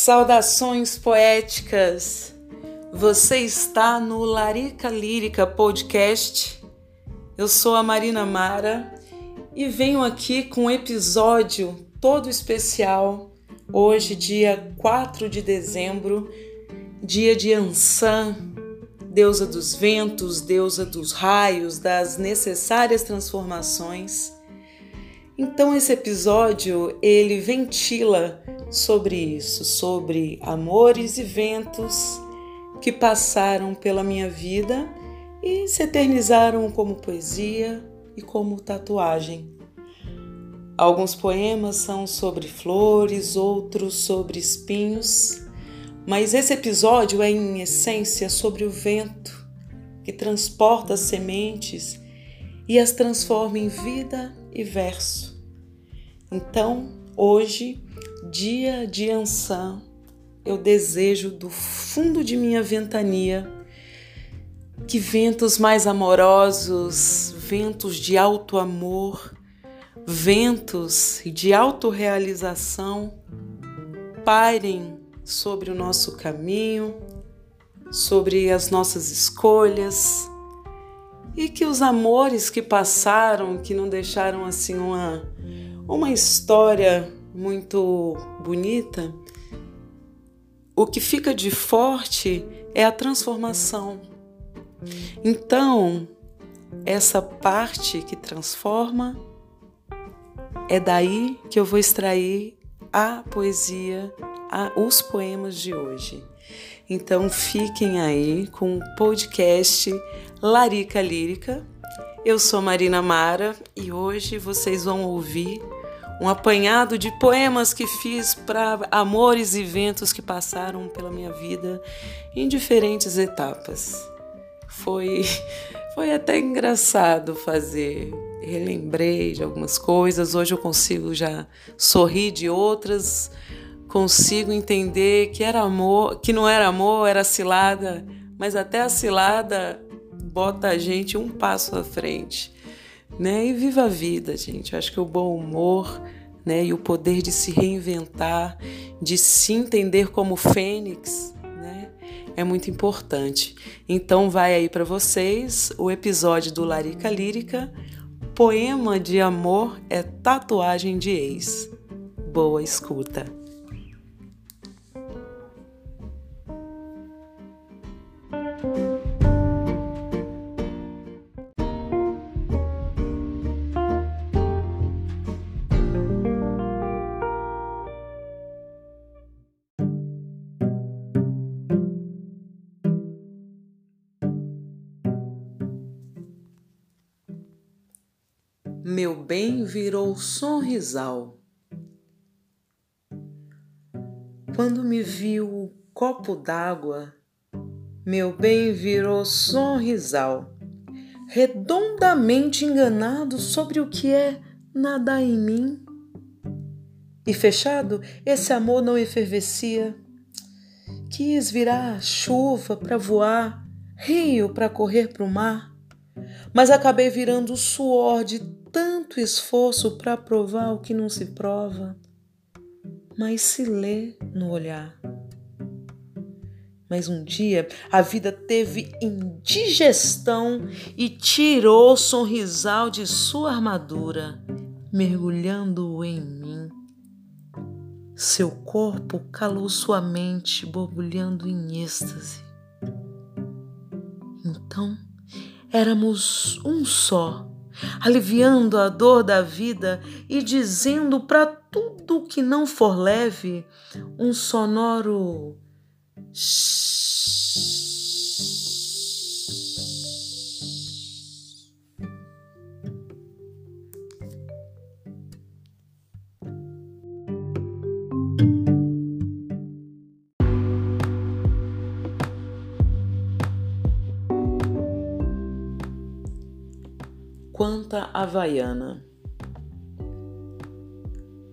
Saudações poéticas! Você está no Larica Lírica Podcast. Eu sou a Marina Mara e venho aqui com um episódio todo especial. Hoje, dia 4 de dezembro, dia de Ansan, deusa dos ventos, deusa dos raios, das necessárias transformações. Então esse episódio ele ventila sobre isso, sobre amores e ventos que passaram pela minha vida e se eternizaram como poesia e como tatuagem. Alguns poemas são sobre flores, outros sobre espinhos, mas esse episódio é em essência sobre o vento que transporta as sementes e as transforma em vida e verso. Então, hoje dia de Ansan, eu desejo do fundo de minha ventania que ventos mais amorosos, ventos de alto amor, ventos de autorrealização pairem sobre o nosso caminho, sobre as nossas escolhas e que os amores que passaram, que não deixaram assim uma, uma história muito bonita, o que fica de forte é a transformação. Então, essa parte que transforma é daí que eu vou extrair a poesia, a, os poemas de hoje. Então fiquem aí com o podcast Larica Lírica. Eu sou Marina Mara e hoje vocês vão ouvir um apanhado de poemas que fiz para amores e ventos que passaram pela minha vida em diferentes etapas. Foi, foi até engraçado fazer. Relembrei de algumas coisas, hoje eu consigo já sorrir de outras, consigo entender que era amor, que não era amor, era cilada, mas até a cilada bota a gente um passo à frente né? E viva a vida, gente. Acho que o bom humor, né, e o poder de se reinventar, de se entender como fênix, né, é muito importante. Então vai aí para vocês o episódio do Larica Lírica, Poema de amor é tatuagem de ex. Boa escuta. Bem virou sorrisal. Quando me viu o copo d'água, meu bem virou sorrisal, redondamente enganado sobre o que é nada em mim. E fechado, esse amor não efervescia. Quis virar chuva para voar, rio para correr para o mar, mas acabei virando o suor de tanto esforço para provar o que não se prova, mas se lê no olhar. Mas um dia a vida teve indigestão e tirou o sorrisal de sua armadura, mergulhando em mim. Seu corpo calou sua mente, borbulhando em êxtase. Então éramos um só aliviando a dor da vida e dizendo para tudo que não for leve um sonoro Quanta Havaiana.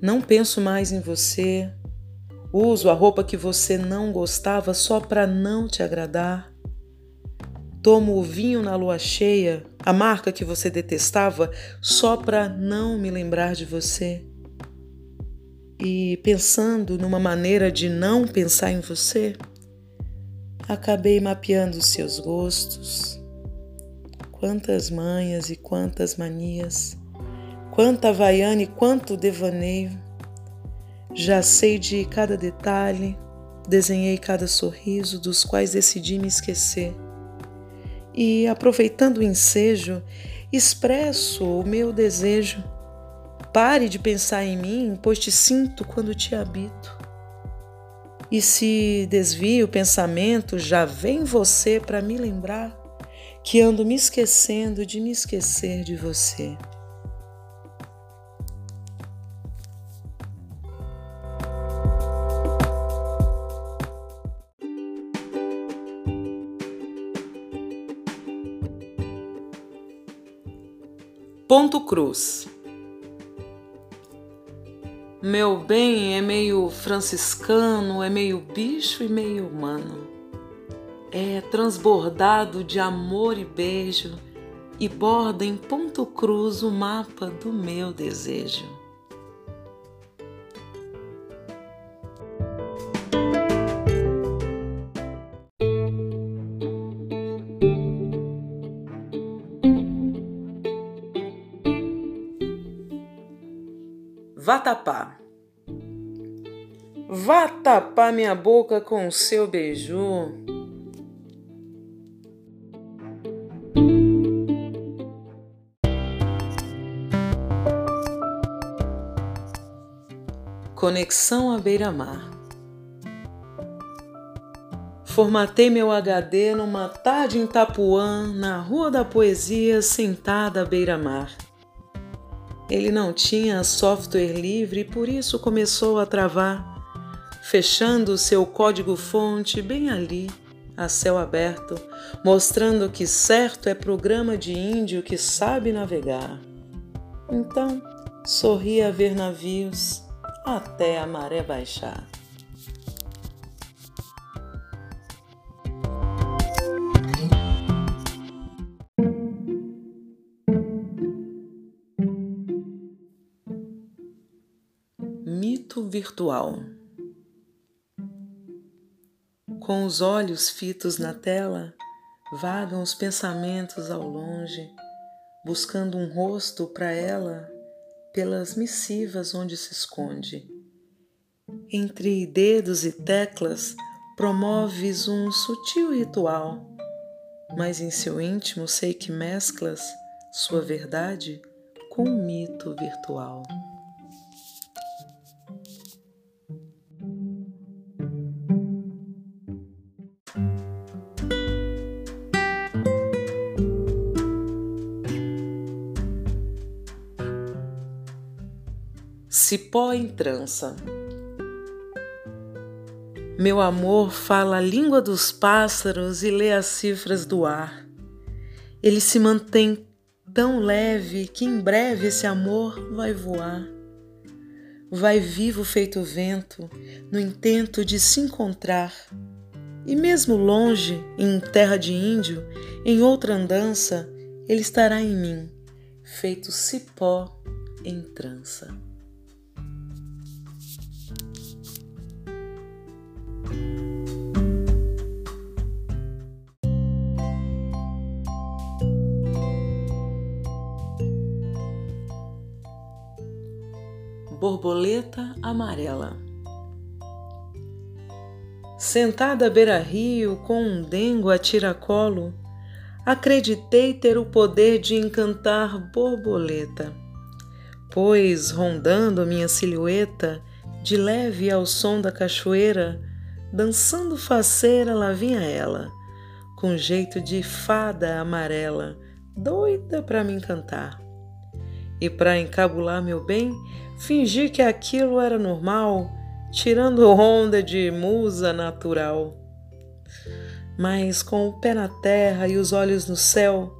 Não penso mais em você. Uso a roupa que você não gostava só para não te agradar. Tomo o vinho na lua cheia, a marca que você detestava, só para não me lembrar de você. e pensando numa maneira de não pensar em você, acabei mapeando seus gostos. Quantas manhas e quantas manias, quanta vaiana e quanto devaneio. Já sei de cada detalhe, desenhei cada sorriso dos quais decidi me esquecer. E, aproveitando o ensejo, expresso o meu desejo Pare de pensar em mim, pois te sinto quando te habito. E se desvia o pensamento, já vem você para me lembrar que ando me esquecendo de me esquecer de você. Ponto Cruz meu bem é meio franciscano, é meio bicho e meio humano. É transbordado de amor e beijo e borda em ponto cruz o mapa do meu desejo. Vá tapar. Vá tapar minha boca com o seu beijo. Conexão à beira-mar. Formatei meu HD numa tarde em Tapuã, na Rua da Poesia, sentada à beira-mar. Ele não tinha software livre e por isso começou a travar, fechando seu código-fonte bem ali, a céu aberto, mostrando que certo é programa de índio que sabe navegar. Então, sorri a ver navios até a maré baixar. virtual. Com os olhos fitos na tela, vagam os pensamentos ao longe, buscando um rosto para ela pelas missivas onde se esconde. Entre dedos e teclas, promoves um sutil ritual, mas em seu íntimo sei que mesclas sua verdade com um mito virtual. Cipó em trança. Meu amor fala a língua dos pássaros e lê as cifras do ar. Ele se mantém tão leve que em breve esse amor vai voar. Vai vivo feito vento no intento de se encontrar. E mesmo longe, em terra de índio, em outra andança, ele estará em mim, feito cipó em trança. Borboleta amarela. Sentada à beira-rio com um dengo a tiracolo, acreditei ter o poder de encantar borboleta, pois, rondando minha silhueta, de leve ao som da cachoeira, dançando faceira lá vinha ela, com jeito de fada amarela, doida para me encantar. E para encabular meu bem, fingi que aquilo era normal, tirando onda de musa natural. Mas com o pé na terra e os olhos no céu,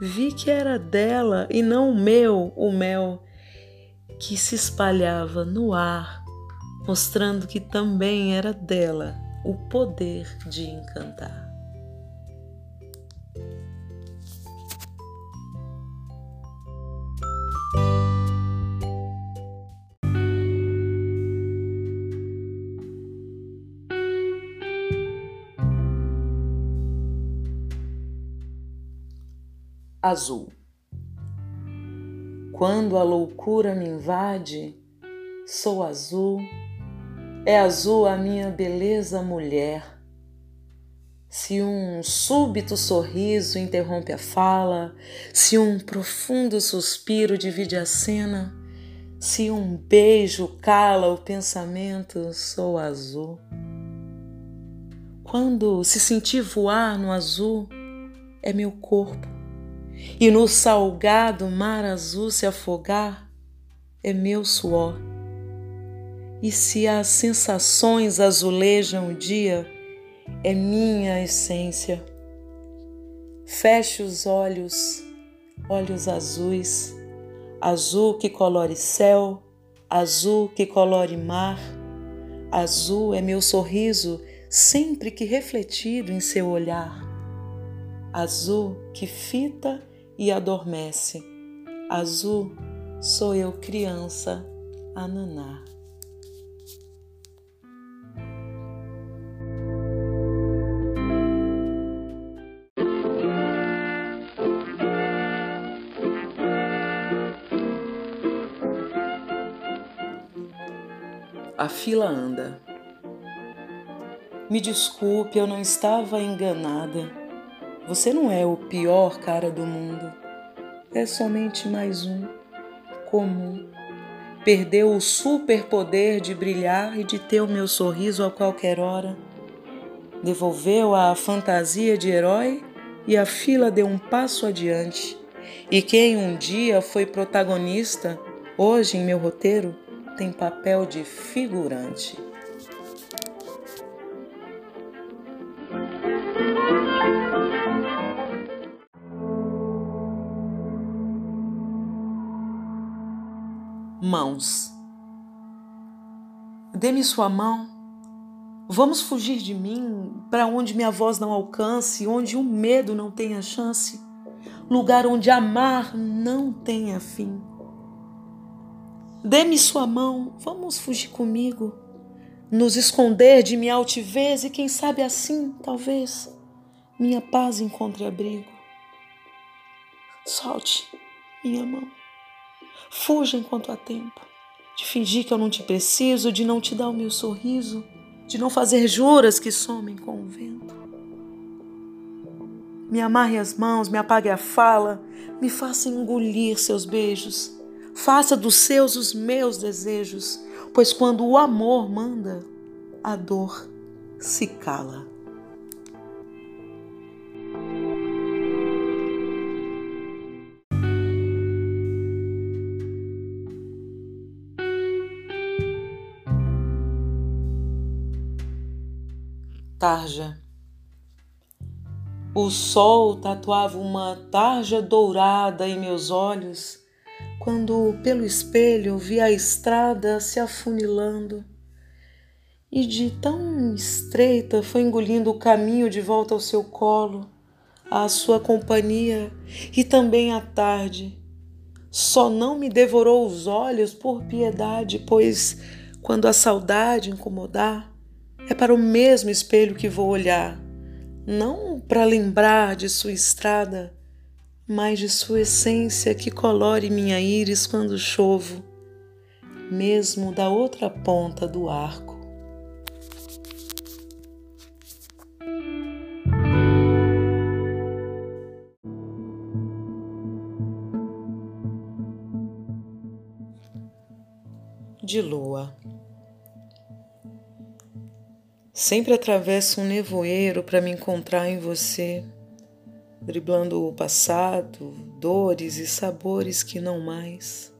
vi que era dela e não o meu o mel que se espalhava no ar, mostrando que também era dela o poder de encantar. Azul. Quando a loucura me invade, sou azul, é azul a minha beleza mulher. Se um súbito sorriso interrompe a fala, se um profundo suspiro divide a cena, se um beijo cala o pensamento, sou azul. Quando se sentir voar no azul, é meu corpo, e no salgado mar azul se afogar, é meu suor. E se as sensações azulejam o dia, é minha essência. Feche os olhos, olhos azuis, azul que colore céu, azul que colore mar, azul é meu sorriso sempre que refletido em seu olhar. Azul que fita e adormece. Azul sou eu criança a nanar. A fila anda. Me desculpe, eu não estava enganada. Você não é o pior cara do mundo. É somente mais um, comum. Perdeu o superpoder de brilhar e de ter o meu sorriso a qualquer hora. Devolveu a fantasia de herói e a fila deu um passo adiante. E quem um dia foi protagonista, hoje em meu roteiro, tem papel de figurante. Mãos. Dê-me sua mão. Vamos fugir de mim para onde minha voz não alcance, onde o medo não tenha chance, lugar onde amar não tenha fim. Dê-me sua mão, vamos fugir comigo, nos esconder de minha altivez e quem sabe assim, talvez, minha paz encontre abrigo. Solte minha mão. Fuja enquanto há tempo, de fingir que eu não te preciso, de não te dar o meu sorriso, de não fazer juras que somem com o vento. Me amarre as mãos, me apague a fala, me faça engolir seus beijos Faça dos seus os meus desejos, pois quando o amor manda, a dor se cala. Tarja. O sol tatuava uma tarja dourada em meus olhos quando pelo espelho vi a estrada se afunilando e de tão estreita foi engolindo o caminho de volta ao seu colo, à sua companhia e também à tarde. Só não me devorou os olhos por piedade, pois quando a saudade incomodar, é para o mesmo espelho que vou olhar, não para lembrar de sua estrada mas de sua essência que colore minha íris quando chovo, mesmo da outra ponta do arco. De lua. Sempre atravesso um nevoeiro para me encontrar em você driblando o passado, dores e sabores que não mais.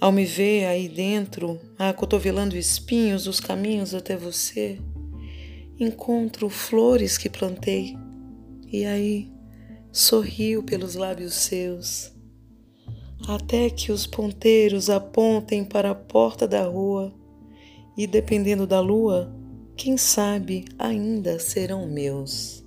Ao me ver aí dentro, acotovelando espinhos dos caminhos até você, encontro flores que plantei e aí sorrio pelos lábios seus, até que os ponteiros apontem para a porta da rua e, dependendo da lua, quem sabe ainda serão meus.